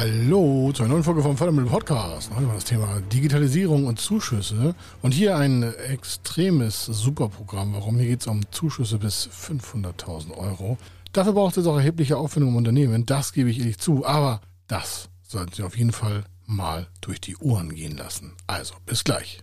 Hallo zu einer neuen Folge vom Fördermittel Podcast. Heute mal das Thema Digitalisierung und Zuschüsse. Und hier ein extremes Superprogramm. Warum? Hier geht es um Zuschüsse bis 500.000 Euro. Dafür braucht es auch erhebliche Aufwendungen im Unternehmen. Das gebe ich ehrlich zu. Aber das sollten Sie auf jeden Fall mal durch die Ohren gehen lassen. Also, bis gleich.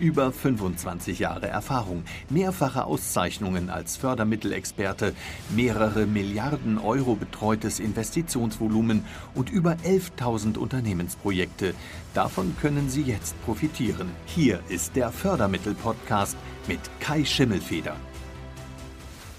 Über 25 Jahre Erfahrung, mehrfache Auszeichnungen als Fördermittelexperte, mehrere Milliarden Euro betreutes Investitionsvolumen und über 11.000 Unternehmensprojekte. Davon können Sie jetzt profitieren. Hier ist der Fördermittel-Podcast mit Kai Schimmelfeder.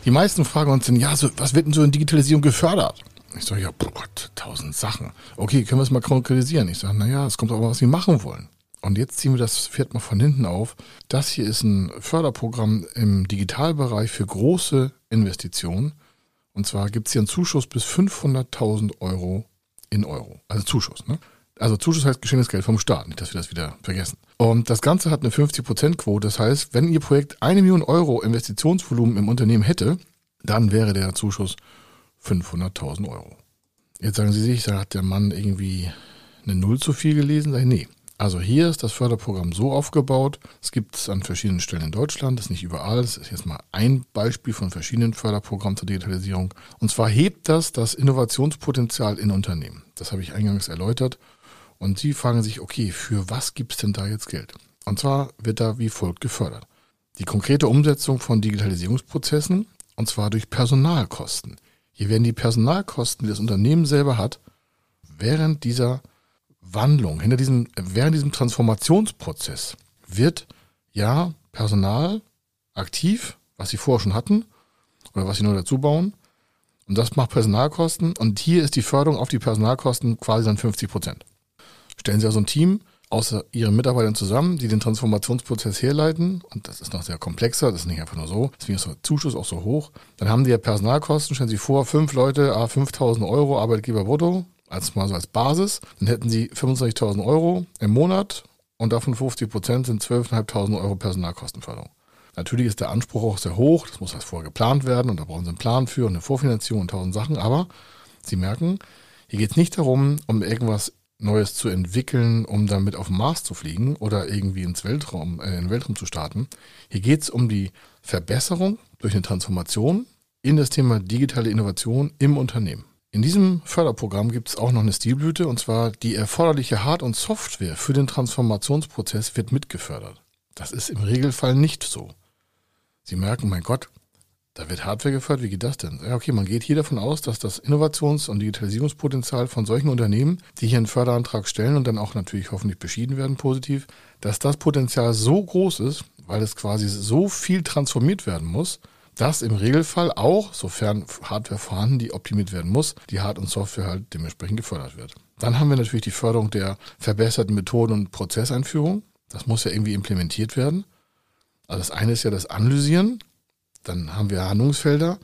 Die meisten fragen uns dann, ja, so, was wird denn so in Digitalisierung gefördert? Ich sage, ja, boah Gott, tausend Sachen. Okay, können wir es mal konkretisieren? Ich sage, naja, es kommt aber, was Sie machen wollen. Und jetzt ziehen wir das Pferd mal von hinten auf. Das hier ist ein Förderprogramm im Digitalbereich für große Investitionen. Und zwar gibt es hier einen Zuschuss bis 500.000 Euro in Euro. Also Zuschuss, ne? Also Zuschuss heißt geschenktes Geld vom Staat, nicht, dass wir das wieder vergessen. Und das Ganze hat eine 50%-Quote. Das heißt, wenn Ihr Projekt eine Million Euro Investitionsvolumen im Unternehmen hätte, dann wäre der Zuschuss 500.000 Euro. Jetzt sagen Sie sich, da hat der Mann irgendwie eine Null zu viel gelesen. Sag ich, nee, also hier ist das Förderprogramm so aufgebaut. Es gibt es an verschiedenen Stellen in Deutschland, das ist nicht überall. Das ist jetzt mal ein Beispiel von verschiedenen Förderprogrammen zur Digitalisierung. Und zwar hebt das das Innovationspotenzial in Unternehmen. Das habe ich eingangs erläutert. Und Sie fragen sich, okay, für was gibt es denn da jetzt Geld? Und zwar wird da wie folgt gefördert. Die konkrete Umsetzung von Digitalisierungsprozessen, und zwar durch Personalkosten. Hier werden die Personalkosten, die das Unternehmen selber hat, während dieser Wandlung, hinter diesem, während diesem Transformationsprozess wird ja Personal aktiv, was sie vorher schon hatten oder was sie nur dazu bauen. Und das macht Personalkosten. Und hier ist die Förderung auf die Personalkosten quasi dann 50 Prozent. Stellen Sie also ein Team aus Ihren Mitarbeitern zusammen, die den Transformationsprozess herleiten. Und das ist noch sehr komplexer. Das ist nicht einfach nur so. Deswegen ist der Zuschuss auch so hoch. Dann haben die ja Personalkosten. Stellen Sie vor, fünf Leute, 5.000 Euro Arbeitgeber brutto als mal so als Basis, dann hätten sie 25.000 Euro im Monat und davon 50 Prozent sind 12.500 Euro Personalkostenförderung. Natürlich ist der Anspruch auch sehr hoch, das muss erst vorher geplant werden und da brauchen sie einen Plan für und eine Vorfinanzierung und tausend Sachen, aber Sie merken, hier geht es nicht darum, um irgendwas Neues zu entwickeln, um damit auf den Mars zu fliegen oder irgendwie ins Weltraum, äh, in den Weltraum zu starten. Hier geht es um die Verbesserung durch eine Transformation in das Thema digitale Innovation im Unternehmen. In diesem Förderprogramm gibt es auch noch eine Stilblüte und zwar die erforderliche Hard- und Software für den Transformationsprozess wird mitgefördert. Das ist im Regelfall nicht so. Sie merken, mein Gott, da wird Hardware gefördert, wie geht das denn? Ja, okay, man geht hier davon aus, dass das Innovations- und Digitalisierungspotenzial von solchen Unternehmen, die hier einen Förderantrag stellen und dann auch natürlich hoffentlich beschieden werden positiv, dass das Potenzial so groß ist, weil es quasi so viel transformiert werden muss, dass im Regelfall auch, sofern Hardware vorhanden, die optimiert werden muss, die Hard- und Software halt dementsprechend gefördert wird. Dann haben wir natürlich die Förderung der verbesserten Methoden und Prozesseinführung. Das muss ja irgendwie implementiert werden. Also das eine ist ja das Analysieren, dann haben wir Handlungsfelder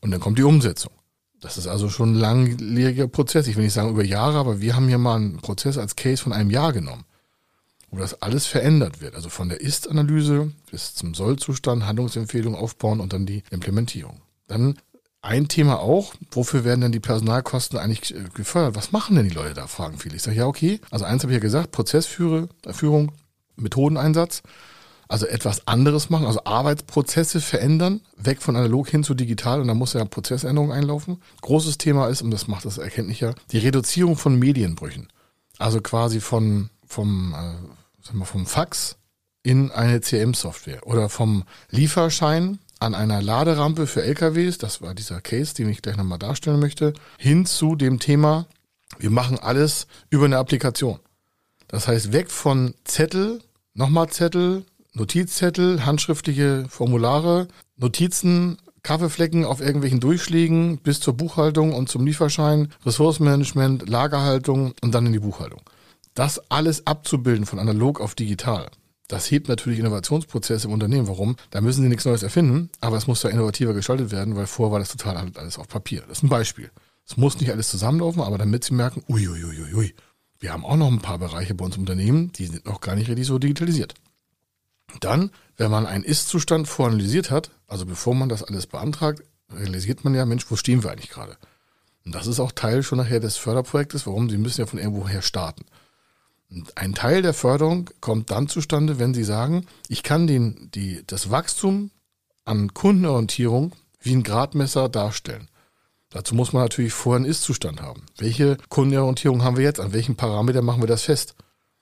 und dann kommt die Umsetzung. Das ist also schon ein langjähriger Prozess. Ich will nicht sagen über Jahre, aber wir haben hier mal einen Prozess als Case von einem Jahr genommen wo das alles verändert wird. Also von der Ist-Analyse bis zum Soll-Zustand, Handlungsempfehlung aufbauen und dann die Implementierung. Dann ein Thema auch, wofür werden denn die Personalkosten eigentlich äh, gefördert? Was machen denn die Leute da, fragen viele. Ich sage, ja, okay, also eins habe ich ja gesagt, Prozessführung, Methodeneinsatz, also etwas anderes machen, also Arbeitsprozesse verändern, weg von analog hin zu digital und da muss ja Prozessänderung einlaufen. Großes Thema ist, und das macht das erkenntlicher, die Reduzierung von Medienbrüchen. Also quasi von, vom, äh, sagen wir, vom Fax in eine CM-Software oder vom Lieferschein an einer Laderampe für LKWs, das war dieser Case, den ich gleich nochmal darstellen möchte, hin zu dem Thema, wir machen alles über eine Applikation. Das heißt, weg von Zettel, nochmal Zettel, Notizzettel, handschriftliche Formulare, Notizen, Kaffeeflecken auf irgendwelchen Durchschlägen bis zur Buchhaltung und zum Lieferschein, Ressourcenmanagement, Lagerhaltung und dann in die Buchhaltung. Das alles abzubilden von analog auf digital, das hebt natürlich Innovationsprozesse im Unternehmen. Warum? Da müssen sie nichts Neues erfinden, aber es muss ja innovativer gestaltet werden, weil vorher war das total alles auf Papier. Das ist ein Beispiel. Es muss nicht alles zusammenlaufen, aber damit sie merken, uiuiuiui, ui, wir haben auch noch ein paar Bereiche bei uns im Unternehmen, die sind noch gar nicht richtig so digitalisiert. Dann, wenn man einen Ist-Zustand voranalysiert hat, also bevor man das alles beantragt, realisiert man ja, Mensch, wo stehen wir eigentlich gerade? Und das ist auch Teil schon nachher des Förderprojektes. Warum? Sie müssen ja von irgendwoher starten. Ein Teil der Förderung kommt dann zustande, wenn Sie sagen, ich kann den, die, das Wachstum an Kundenorientierung wie ein Gradmesser darstellen. Dazu muss man natürlich vorher einen Ist-Zustand haben. Welche Kundenorientierung haben wir jetzt? An welchen Parameter machen wir das fest?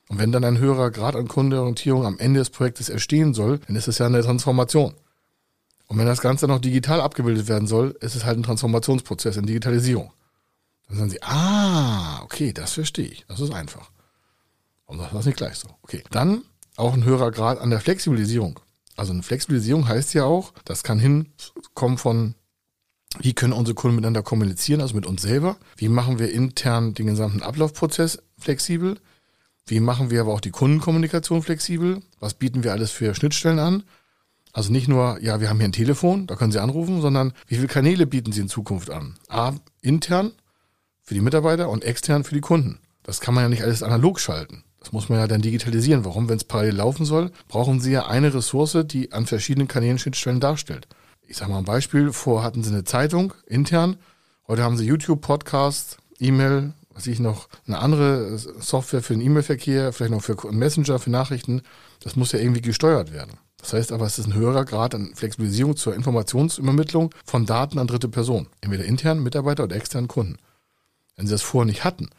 Und wenn dann ein höherer Grad an Kundenorientierung am Ende des Projektes entstehen soll, dann ist es ja eine Transformation. Und wenn das Ganze noch digital abgebildet werden soll, ist es halt ein Transformationsprozess in Digitalisierung. Dann sagen sie, ah, okay, das verstehe ich. Das ist einfach. Und das ist nicht gleich so. Okay. Dann auch ein höherer Grad an der Flexibilisierung. Also eine Flexibilisierung heißt ja auch, das kann hinkommen von, wie können unsere Kunden miteinander kommunizieren, also mit uns selber. Wie machen wir intern den gesamten Ablaufprozess flexibel? Wie machen wir aber auch die Kundenkommunikation flexibel? Was bieten wir alles für Schnittstellen an? Also nicht nur, ja, wir haben hier ein Telefon, da können Sie anrufen, sondern wie viele Kanäle bieten Sie in Zukunft an? A, intern für die Mitarbeiter und extern für die Kunden. Das kann man ja nicht alles analog schalten. Das muss man ja dann digitalisieren. Warum? Wenn es parallel laufen soll, brauchen Sie ja eine Ressource, die an verschiedenen Kanälen Schnittstellen darstellt. Ich sage mal ein Beispiel. Vorher hatten Sie eine Zeitung intern. Heute haben Sie YouTube, Podcast, E-Mail, was ich noch, eine andere Software für den E-Mail-Verkehr, vielleicht noch für Messenger, für Nachrichten. Das muss ja irgendwie gesteuert werden. Das heißt aber, es ist ein höherer Grad an Flexibilisierung zur Informationsübermittlung von Daten an dritte Personen, entweder internen Mitarbeiter oder externen Kunden. Wenn Sie das vorher nicht hatten,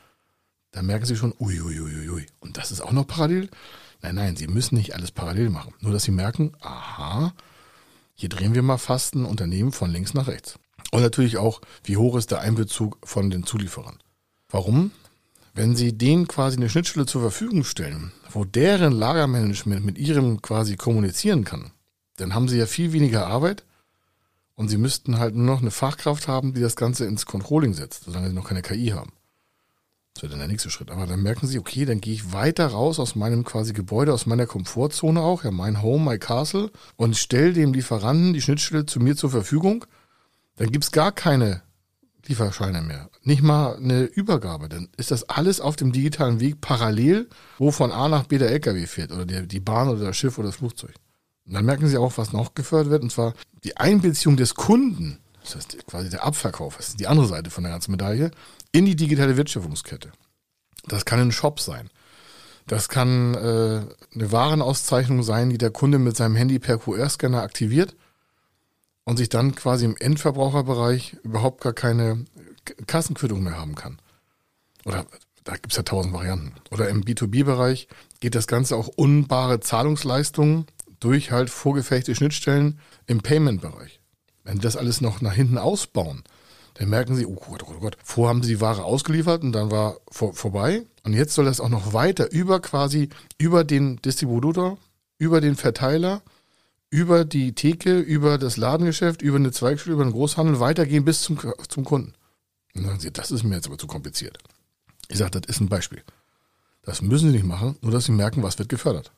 dann merken Sie schon, uiuiuiui. Ui. Und das ist auch noch parallel? Nein, nein, Sie müssen nicht alles parallel machen. Nur, dass Sie merken, aha, hier drehen wir mal fast ein Unternehmen von links nach rechts. Und natürlich auch, wie hoch ist der Einbezug von den Zulieferern. Warum? Wenn Sie denen quasi eine Schnittstelle zur Verfügung stellen, wo deren Lagermanagement mit Ihrem quasi kommunizieren kann, dann haben Sie ja viel weniger Arbeit und Sie müssten halt nur noch eine Fachkraft haben, die das Ganze ins Controlling setzt, solange Sie noch keine KI haben. Das wäre dann der nächste Schritt. Aber dann merken Sie, okay, dann gehe ich weiter raus aus meinem quasi Gebäude, aus meiner Komfortzone auch, ja, mein Home, my Castle und stelle dem Lieferanten die Schnittstelle zu mir zur Verfügung. Dann gibt's gar keine Lieferscheine mehr. Nicht mal eine Übergabe. Dann ist das alles auf dem digitalen Weg parallel, wo von A nach B der LKW fährt oder die, die Bahn oder das Schiff oder das Flugzeug. Und dann merken Sie auch, was noch gefördert wird, und zwar die Einbeziehung des Kunden, das heißt quasi der Abverkauf, das ist die andere Seite von der ganzen Medaille, in die digitale Wertschöpfungskette. Das kann ein Shop sein. Das kann äh, eine Warenauszeichnung sein, die der Kunde mit seinem Handy per QR-Scanner aktiviert und sich dann quasi im Endverbraucherbereich überhaupt gar keine Kassenquittung mehr haben kann. Oder da gibt's ja tausend Varianten. Oder im B2B-Bereich geht das Ganze auch unbare Zahlungsleistungen durch halt vorgefertigte Schnittstellen im Payment-Bereich. Wenn die das alles noch nach hinten ausbauen, dann merken sie, oh Gott, oh Gott, oh Gott, vorher haben sie die Ware ausgeliefert und dann war vor, vorbei. Und jetzt soll das auch noch weiter über quasi, über den Distributor, über den Verteiler über die Theke, über das Ladengeschäft, über eine Zweigstelle, über den Großhandel weitergehen bis zum, zum Kunden. Und dann sagen sie, das ist mir jetzt aber zu kompliziert. Ich sage, das ist ein Beispiel. Das müssen Sie nicht machen, nur dass Sie merken, was wird gefördert.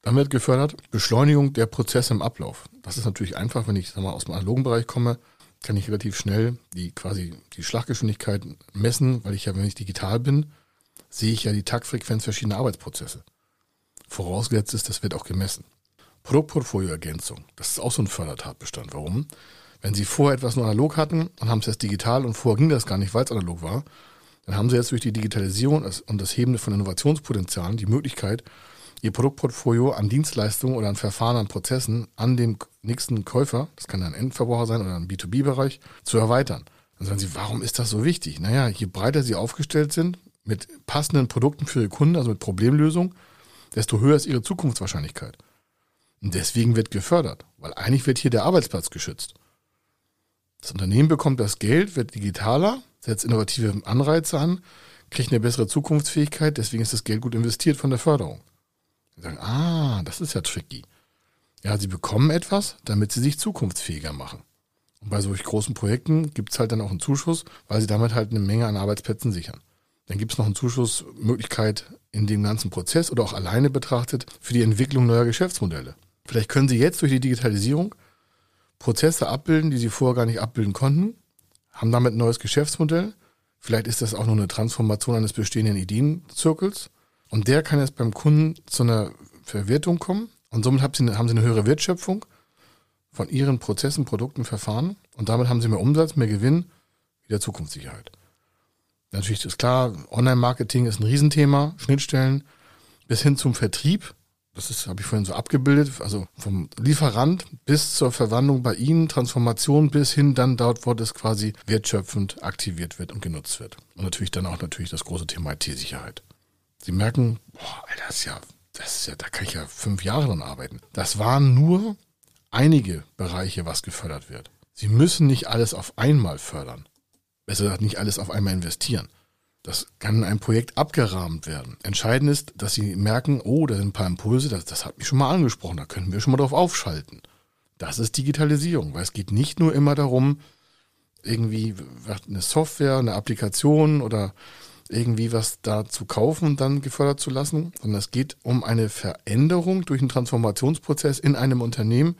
Dann wird gefördert Beschleunigung der Prozesse im Ablauf. Das ist natürlich einfach, wenn ich sag mal, aus dem analogen Bereich komme, kann ich relativ schnell die quasi die Schlaggeschwindigkeit messen, weil ich ja, wenn ich digital bin, sehe ich ja die Taktfrequenz verschiedener Arbeitsprozesse. Vorausgesetzt ist, das wird auch gemessen. Produktportfolioergänzung. Das ist auch so ein Fördertatbestand. Warum? Wenn Sie vorher etwas nur analog hatten und haben es jetzt digital und vorher ging das gar nicht, weil es analog war, dann haben Sie jetzt durch die Digitalisierung und das Heben von Innovationspotenzialen die Möglichkeit, Ihr Produktportfolio an Dienstleistungen oder an Verfahren, an Prozessen an den nächsten Käufer, das kann ein Endverbraucher sein oder ein B2B-Bereich, zu erweitern. Dann sagen Sie, warum ist das so wichtig? Naja, je breiter Sie aufgestellt sind mit passenden Produkten für Ihre Kunden, also mit Problemlösung, desto höher ist Ihre Zukunftswahrscheinlichkeit. Und deswegen wird gefördert, weil eigentlich wird hier der Arbeitsplatz geschützt. Das Unternehmen bekommt das Geld, wird digitaler, setzt innovative Anreize an, kriegt eine bessere Zukunftsfähigkeit, deswegen ist das Geld gut investiert von der Förderung. Sie sagen, ah, das ist ja tricky. Ja, sie bekommen etwas, damit sie sich zukunftsfähiger machen. Und bei solch großen Projekten gibt es halt dann auch einen Zuschuss, weil sie damit halt eine Menge an Arbeitsplätzen sichern. Dann gibt es noch eine Zuschussmöglichkeit in dem ganzen Prozess oder auch alleine betrachtet für die Entwicklung neuer Geschäftsmodelle. Vielleicht können Sie jetzt durch die Digitalisierung Prozesse abbilden, die Sie vorher gar nicht abbilden konnten, haben damit ein neues Geschäftsmodell. Vielleicht ist das auch nur eine Transformation eines bestehenden Ideenzirkels. Und der kann jetzt beim Kunden zu einer Verwertung kommen. Und somit haben Sie, eine, höhere Wertschöpfung von Ihren Prozessen, Produkten, Verfahren. Und damit haben Sie mehr Umsatz, mehr Gewinn, wieder Zukunftssicherheit. Natürlich ist klar, Online-Marketing ist ein Riesenthema, Schnittstellen bis hin zum Vertrieb. Das ist, habe ich vorhin so abgebildet, also vom Lieferant bis zur Verwandlung bei Ihnen, Transformation bis hin dann dort, wo das quasi wertschöpfend aktiviert wird und genutzt wird. Und natürlich dann auch natürlich das große Thema IT-Sicherheit. Sie merken, boah, das ist ja, das ist ja, da kann ich ja fünf Jahre dran arbeiten. Das waren nur einige Bereiche, was gefördert wird. Sie müssen nicht alles auf einmal fördern besser gesagt nicht alles auf einmal investieren. Das kann in einem Projekt abgerahmt werden. Entscheidend ist, dass Sie merken, oh, da sind ein paar Impulse, das, das hat mich schon mal angesprochen, da können wir schon mal drauf aufschalten. Das ist Digitalisierung, weil es geht nicht nur immer darum, irgendwie eine Software, eine Applikation oder irgendwie was da zu kaufen und dann gefördert zu lassen, sondern es geht um eine Veränderung durch einen Transformationsprozess in einem Unternehmen,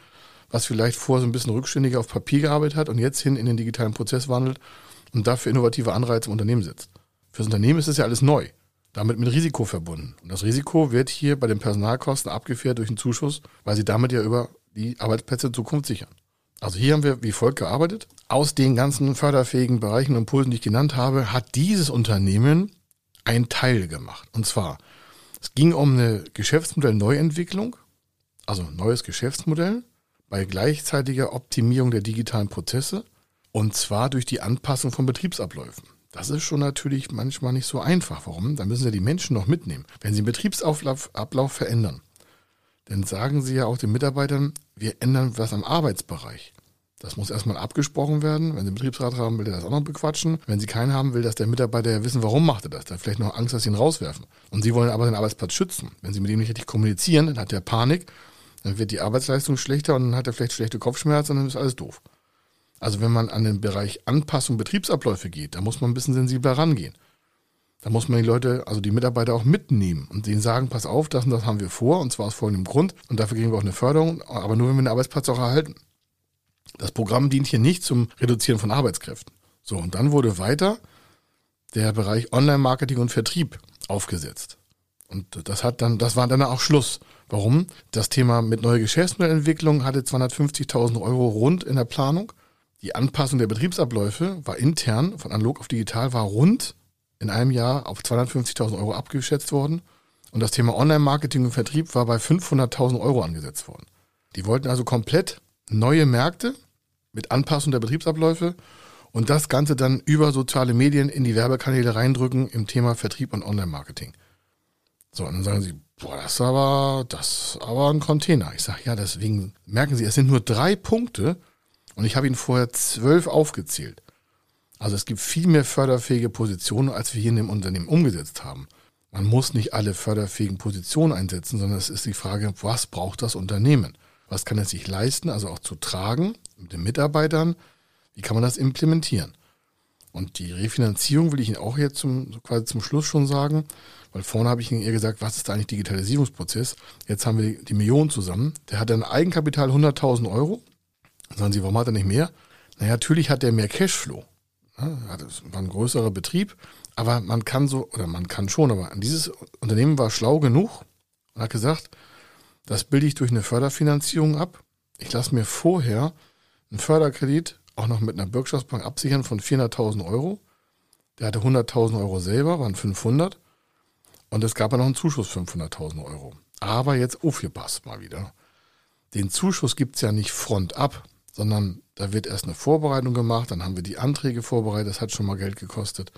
was vielleicht vorher so ein bisschen rückständiger auf Papier gearbeitet hat und jetzt hin in den digitalen Prozess wandelt und dafür innovative Anreize im Unternehmen setzt. Fürs Unternehmen ist es ja alles neu, damit mit Risiko verbunden. Und das Risiko wird hier bei den Personalkosten abgefährt durch einen Zuschuss, weil sie damit ja über die Arbeitsplätze in Zukunft sichern. Also hier haben wir wie folgt gearbeitet. Aus den ganzen förderfähigen Bereichen und Impulsen, die ich genannt habe, hat dieses Unternehmen ein Teil gemacht. Und zwar, es ging um eine Geschäftsmodell-Neuentwicklung, also neues Geschäftsmodell bei gleichzeitiger Optimierung der digitalen Prozesse und zwar durch die Anpassung von Betriebsabläufen. Das ist schon natürlich manchmal nicht so einfach. Warum? Da müssen Sie die Menschen noch mitnehmen. Wenn Sie den Betriebsablauf Ablauf verändern, dann sagen Sie ja auch den Mitarbeitern, wir ändern was am Arbeitsbereich. Das muss erstmal abgesprochen werden. Wenn Sie einen Betriebsrat haben, will der das auch noch bequatschen. Wenn Sie keinen haben, will dass der Mitarbeiter ja wissen, warum macht er das. Der hat vielleicht noch Angst, dass Sie ihn rauswerfen. Und Sie wollen aber den Arbeitsplatz schützen. Wenn Sie mit ihm nicht richtig kommunizieren, dann hat er Panik, dann wird die Arbeitsleistung schlechter und dann hat er vielleicht schlechte Kopfschmerzen und dann ist alles doof. Also wenn man an den Bereich Anpassung Betriebsabläufe geht, da muss man ein bisschen sensibler rangehen. Da muss man die Leute, also die Mitarbeiter auch mitnehmen und denen sagen, pass auf, das und das haben wir vor und zwar aus folgendem Grund und dafür kriegen wir auch eine Förderung, aber nur wenn wir den Arbeitsplatz auch erhalten. Das Programm dient hier nicht zum Reduzieren von Arbeitskräften. So, und dann wurde weiter der Bereich Online-Marketing und Vertrieb aufgesetzt. Und das hat dann, das war dann auch Schluss. Warum? Das Thema mit neuer Geschäftsmodellentwicklung hatte 250.000 Euro rund in der Planung die Anpassung der Betriebsabläufe war intern von analog auf digital war rund in einem Jahr auf 250.000 Euro abgeschätzt worden. Und das Thema Online-Marketing und Vertrieb war bei 500.000 Euro angesetzt worden. Die wollten also komplett neue Märkte mit Anpassung der Betriebsabläufe und das Ganze dann über soziale Medien in die Werbekanäle reindrücken im Thema Vertrieb und Online-Marketing. So, und dann sagen sie, boah, das ist aber, das ist aber ein Container. Ich sage, ja, deswegen merken Sie, es sind nur drei Punkte, und ich habe Ihnen vorher zwölf aufgezählt. Also es gibt viel mehr förderfähige Positionen, als wir hier in dem Unternehmen umgesetzt haben. Man muss nicht alle förderfähigen Positionen einsetzen, sondern es ist die Frage, was braucht das Unternehmen? Was kann es sich leisten, also auch zu tragen mit den Mitarbeitern? Wie kann man das implementieren? Und die Refinanzierung will ich Ihnen auch jetzt zum, quasi zum Schluss schon sagen, weil vorne habe ich Ihnen eher gesagt, was ist da eigentlich Digitalisierungsprozess? Jetzt haben wir die Millionen zusammen. Der hat ein Eigenkapital 100.000 Euro Sagen Sie, warum hat er nicht mehr? Naja, natürlich hat er mehr Cashflow. Das war ein größerer Betrieb, aber man kann so, oder man kann schon, aber dieses Unternehmen war schlau genug und hat gesagt, das bilde ich durch eine Förderfinanzierung ab. Ich lasse mir vorher einen Förderkredit auch noch mit einer Bürgschaftsbank absichern von 400.000 Euro. Der hatte 100.000 Euro selber, waren 500. Und es gab ja noch einen Zuschuss 500.000 Euro. Aber jetzt aufgepasst mal wieder. Den Zuschuss gibt es ja nicht front ab sondern da wird erst eine Vorbereitung gemacht, dann haben wir die Anträge vorbereitet, das hat schon mal Geld gekostet.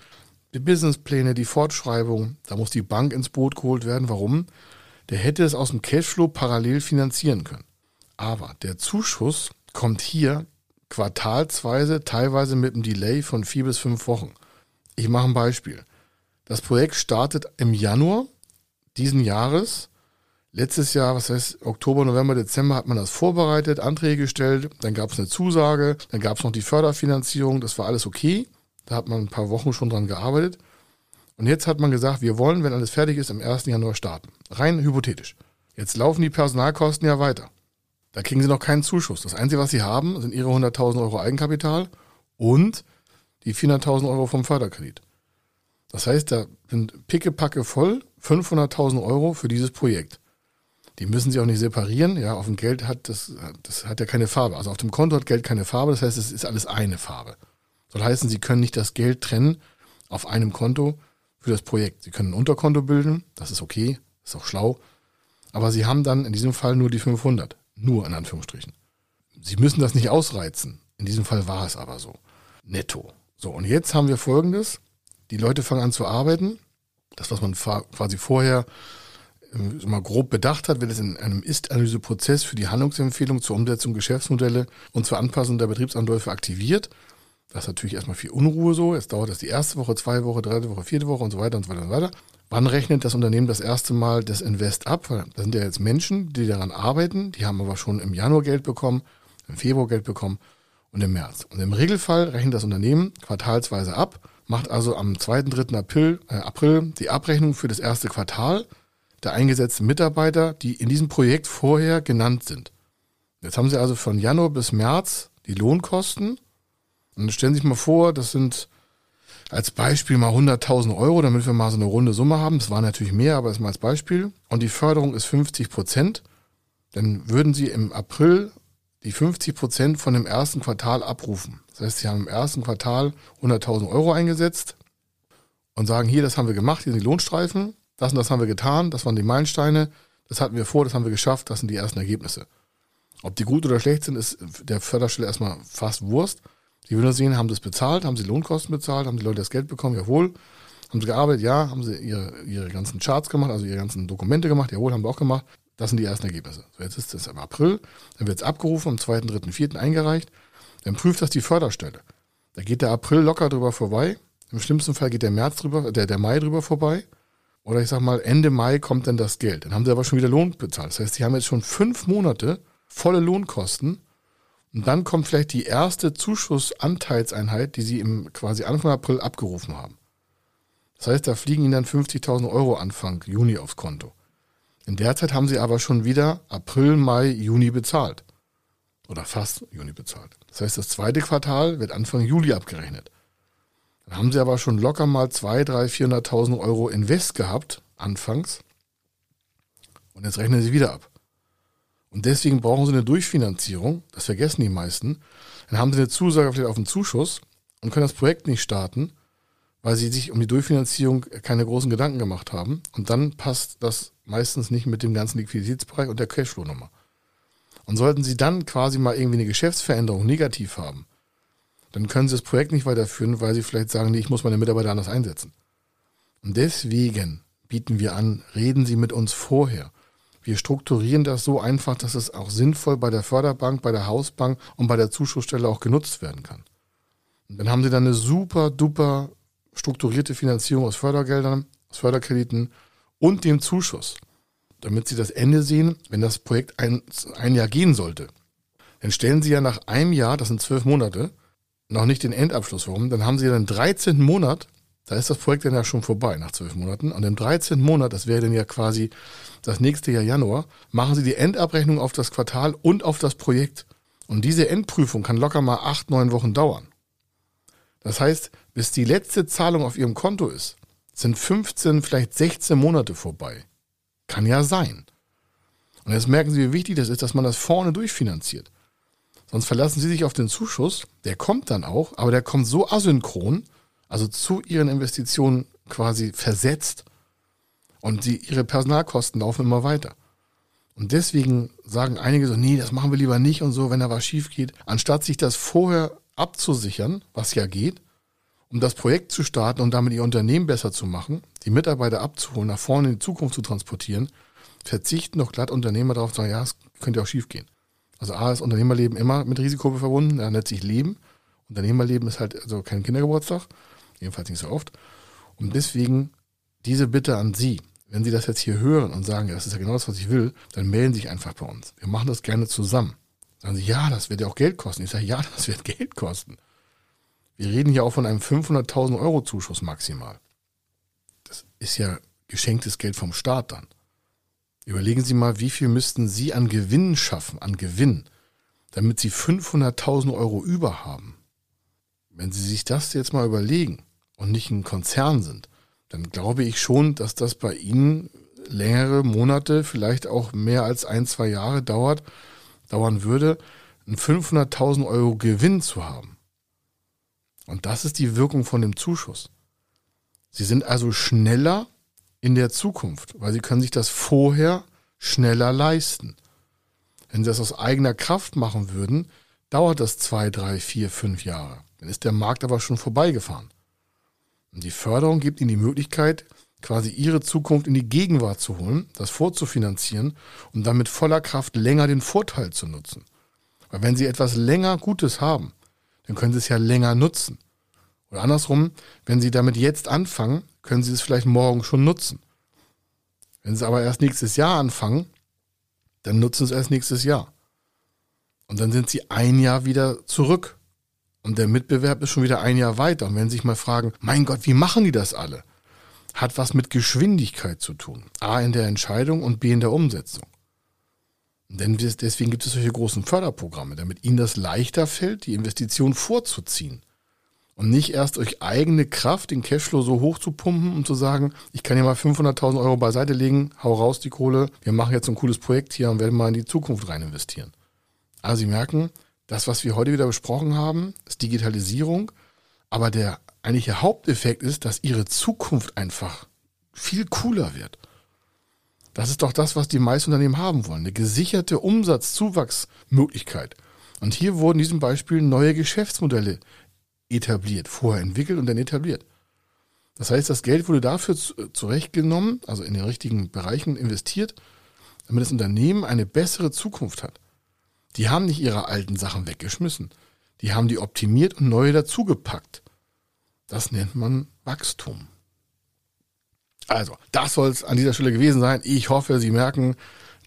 Die Businesspläne, die Fortschreibung, da muss die Bank ins Boot geholt werden. Warum? Der hätte es aus dem Cashflow parallel finanzieren können. Aber der Zuschuss kommt hier quartalsweise, teilweise mit einem Delay von vier bis fünf Wochen. Ich mache ein Beispiel. Das Projekt startet im Januar diesen Jahres Letztes Jahr, was heißt Oktober, November, Dezember, hat man das vorbereitet, Anträge gestellt, dann gab es eine Zusage, dann gab es noch die Förderfinanzierung, das war alles okay. Da hat man ein paar Wochen schon dran gearbeitet. Und jetzt hat man gesagt, wir wollen, wenn alles fertig ist, im 1. Januar starten. Rein hypothetisch. Jetzt laufen die Personalkosten ja weiter. Da kriegen sie noch keinen Zuschuss. Das Einzige, was sie haben, sind ihre 100.000 Euro Eigenkapital und die 400.000 Euro vom Förderkredit. Das heißt, da sind pickepacke voll 500.000 Euro für dieses Projekt. Die müssen sie auch nicht separieren. Ja, auf dem Geld hat das, das hat ja keine Farbe. Also auf dem Konto hat Geld keine Farbe. Das heißt, es ist alles eine Farbe. Soll heißen, sie können nicht das Geld trennen auf einem Konto für das Projekt. Sie können ein Unterkonto bilden. Das ist okay. Ist auch schlau. Aber sie haben dann in diesem Fall nur die 500. Nur in Anführungsstrichen. Sie müssen das nicht ausreizen. In diesem Fall war es aber so. Netto. So, und jetzt haben wir folgendes. Die Leute fangen an zu arbeiten. Das, was man quasi vorher mal grob bedacht hat, wird es in einem Ist-Analyse-Prozess für die Handlungsempfehlung zur Umsetzung Geschäftsmodelle und zur Anpassung der Betriebsanläufe aktiviert. Das ist natürlich erstmal viel Unruhe so. Jetzt dauert das die erste Woche, zwei Woche, dritte Woche, vierte Woche und so weiter und so weiter und so weiter. Wann rechnet das Unternehmen das erste Mal das Invest ab? Das sind ja jetzt Menschen, die daran arbeiten, die haben aber schon im Januar Geld bekommen, im Februar Geld bekommen und im März. Und im Regelfall rechnet das Unternehmen quartalsweise ab, macht also am 2., 3. April, äh, April die Abrechnung für das erste Quartal der eingesetzten Mitarbeiter, die in diesem Projekt vorher genannt sind. Jetzt haben Sie also von Januar bis März die Lohnkosten. Und stellen Sie sich mal vor, das sind als Beispiel mal 100.000 Euro, damit wir mal so eine runde Summe haben. Das war natürlich mehr, aber ist mal als Beispiel. Und die Förderung ist 50 Prozent. Dann würden Sie im April die 50 Prozent von dem ersten Quartal abrufen. Das heißt, Sie haben im ersten Quartal 100.000 Euro eingesetzt und sagen, hier, das haben wir gemacht, hier sind die Lohnstreifen das und das haben wir getan, das waren die Meilensteine, das hatten wir vor, das haben wir geschafft, das sind die ersten Ergebnisse. Ob die gut oder schlecht sind, ist der Förderstelle erstmal fast Wurst. Die will nur sehen, haben sie es bezahlt, haben sie Lohnkosten bezahlt, haben die Leute das Geld bekommen, jawohl. Haben sie gearbeitet, ja, haben sie ihre, ihre ganzen Charts gemacht, also ihre ganzen Dokumente gemacht, jawohl, haben wir auch gemacht. Das sind die ersten Ergebnisse. So, jetzt ist es im April, dann wird es abgerufen, am 2., 3., 4. eingereicht. Dann prüft das die Förderstelle. Da geht der April locker drüber vorbei. Im schlimmsten Fall geht der März drüber, der, der Mai drüber vorbei. Oder ich sag mal, Ende Mai kommt dann das Geld. Dann haben sie aber schon wieder Lohn bezahlt. Das heißt, sie haben jetzt schon fünf Monate volle Lohnkosten. Und dann kommt vielleicht die erste Zuschussanteilseinheit, die sie im quasi Anfang April abgerufen haben. Das heißt, da fliegen ihnen dann 50.000 Euro Anfang Juni aufs Konto. In der Zeit haben sie aber schon wieder April, Mai, Juni bezahlt. Oder fast Juni bezahlt. Das heißt, das zweite Quartal wird Anfang Juli abgerechnet. Dann haben sie aber schon locker mal 2, 3, 400.000 Euro Invest gehabt, anfangs. Und jetzt rechnen sie wieder ab. Und deswegen brauchen sie eine Durchfinanzierung. Das vergessen die meisten. Dann haben sie eine Zusage vielleicht auf einen Zuschuss und können das Projekt nicht starten, weil sie sich um die Durchfinanzierung keine großen Gedanken gemacht haben. Und dann passt das meistens nicht mit dem ganzen Liquiditätsbereich und der Cashflow-Nummer. Und sollten sie dann quasi mal irgendwie eine Geschäftsveränderung negativ haben, dann können sie das Projekt nicht weiterführen, weil sie vielleicht sagen, nee, ich muss meine Mitarbeiter anders einsetzen. Und deswegen bieten wir an, reden Sie mit uns vorher. Wir strukturieren das so einfach, dass es auch sinnvoll bei der Förderbank, bei der Hausbank und bei der Zuschussstelle auch genutzt werden kann. Und dann haben Sie dann eine super duper strukturierte Finanzierung aus Fördergeldern, aus Förderkrediten und dem Zuschuss, damit Sie das Ende sehen, wenn das Projekt ein, ein Jahr gehen sollte. Dann stellen Sie ja nach einem Jahr, das sind zwölf Monate, noch nicht den Endabschluss warum, dann haben sie dann 13. Monat, da ist das Projekt dann ja schon vorbei nach zwölf Monaten. Und im 13. Monat, das wäre dann ja quasi das nächste Jahr Januar, machen sie die Endabrechnung auf das Quartal und auf das Projekt. Und diese Endprüfung kann locker mal acht, neun Wochen dauern. Das heißt, bis die letzte Zahlung auf ihrem Konto ist, sind 15, vielleicht 16 Monate vorbei. Kann ja sein. Und jetzt merken Sie, wie wichtig das ist, dass man das vorne durchfinanziert. Sonst verlassen sie sich auf den Zuschuss, der kommt dann auch, aber der kommt so asynchron, also zu ihren Investitionen quasi versetzt und die, ihre Personalkosten laufen immer weiter. Und deswegen sagen einige so, nee, das machen wir lieber nicht und so, wenn da was schief geht, anstatt sich das vorher abzusichern, was ja geht, um das Projekt zu starten und damit ihr Unternehmen besser zu machen, die Mitarbeiter abzuholen, nach vorne in die Zukunft zu transportieren, verzichten doch glatt Unternehmer darauf zu sagen, ja, es könnte auch schief gehen. Also A ist Unternehmerleben immer mit Risiko verbunden, da nennt sich Leben. Unternehmerleben ist halt also kein Kindergeburtstag, jedenfalls nicht so oft. Und deswegen diese Bitte an Sie, wenn Sie das jetzt hier hören und sagen, das ist ja genau das, was ich will, dann melden Sie sich einfach bei uns. Wir machen das gerne zusammen. Sagen Sie, ja, das wird ja auch Geld kosten. Ich sage, ja, das wird Geld kosten. Wir reden hier auch von einem 500.000 Euro Zuschuss maximal. Das ist ja geschenktes Geld vom Staat dann. Überlegen Sie mal, wie viel müssten Sie an Gewinn schaffen, an Gewinn, damit Sie 500.000 Euro über haben. Wenn Sie sich das jetzt mal überlegen und nicht ein Konzern sind, dann glaube ich schon, dass das bei Ihnen längere Monate, vielleicht auch mehr als ein, zwei Jahre dauert, dauern würde, einen 500.000 Euro Gewinn zu haben. Und das ist die Wirkung von dem Zuschuss. Sie sind also schneller in der Zukunft, weil sie können sich das vorher schneller leisten. Wenn sie das aus eigener Kraft machen würden, dauert das zwei, drei, vier, fünf Jahre. Dann ist der Markt aber schon vorbeigefahren. Und die Förderung gibt ihnen die Möglichkeit, quasi ihre Zukunft in die Gegenwart zu holen, das vorzufinanzieren und dann mit voller Kraft länger den Vorteil zu nutzen. Weil wenn sie etwas länger Gutes haben, dann können sie es ja länger nutzen. Oder andersrum, wenn sie damit jetzt anfangen, können sie es vielleicht morgen schon nutzen. Wenn sie aber erst nächstes Jahr anfangen, dann nutzen sie es erst nächstes Jahr. Und dann sind sie ein Jahr wieder zurück. Und der Mitbewerb ist schon wieder ein Jahr weiter. Und wenn sie sich mal fragen, mein Gott, wie machen die das alle? Hat was mit Geschwindigkeit zu tun. A in der Entscheidung und B in der Umsetzung. Denn deswegen gibt es solche großen Förderprogramme, damit ihnen das leichter fällt, die Investition vorzuziehen. Und nicht erst durch eigene Kraft den Cashflow so hoch zu pumpen und zu sagen, ich kann ja mal 500.000 Euro beiseite legen, hau raus die Kohle, wir machen jetzt ein cooles Projekt hier und werden mal in die Zukunft rein investieren. Also Sie merken, das, was wir heute wieder besprochen haben, ist Digitalisierung, aber der eigentliche Haupteffekt ist, dass Ihre Zukunft einfach viel cooler wird. Das ist doch das, was die meisten Unternehmen haben wollen. Eine gesicherte Umsatzzuwachsmöglichkeit. Und hier wurden in diesem Beispiel neue Geschäftsmodelle etabliert, vorher entwickelt und dann etabliert. Das heißt, das Geld wurde dafür zurechtgenommen, also in den richtigen Bereichen investiert, damit das Unternehmen eine bessere Zukunft hat. Die haben nicht ihre alten Sachen weggeschmissen. Die haben die optimiert und neue dazugepackt. Das nennt man Wachstum. Also, das soll es an dieser Stelle gewesen sein. Ich hoffe, Sie merken,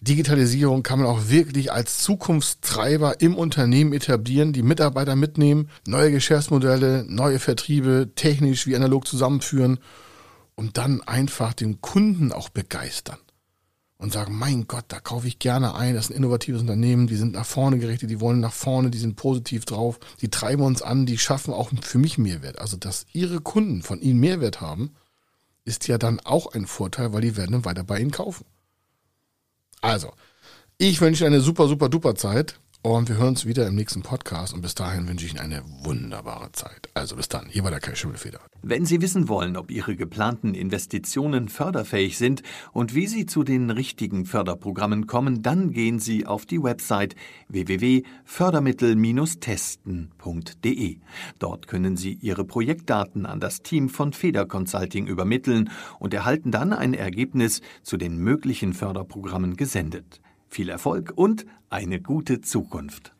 Digitalisierung kann man auch wirklich als Zukunftstreiber im Unternehmen etablieren, die Mitarbeiter mitnehmen, neue Geschäftsmodelle, neue Vertriebe technisch wie analog zusammenführen und dann einfach den Kunden auch begeistern und sagen, mein Gott, da kaufe ich gerne ein, das ist ein innovatives Unternehmen, die sind nach vorne gerichtet, die wollen nach vorne, die sind positiv drauf, die treiben uns an, die schaffen auch für mich Mehrwert. Also, dass ihre Kunden von ihnen Mehrwert haben, ist ja dann auch ein Vorteil, weil die werden dann weiter bei ihnen kaufen. Also, ich wünsche eine super, super duper Zeit und wir hören uns wieder im nächsten Podcast und bis dahin wünsche ich Ihnen eine wunderbare Zeit. Also bis dann, hier war der Kai Schimmelfeder. Wenn Sie wissen wollen, ob Ihre geplanten Investitionen förderfähig sind und wie Sie zu den richtigen Förderprogrammen kommen, dann gehen Sie auf die Website www.fördermittel-testen.de. Dort können Sie Ihre Projektdaten an das Team von Feder Consulting übermitteln und erhalten dann ein Ergebnis zu den möglichen Förderprogrammen gesendet. Viel Erfolg und eine gute Zukunft.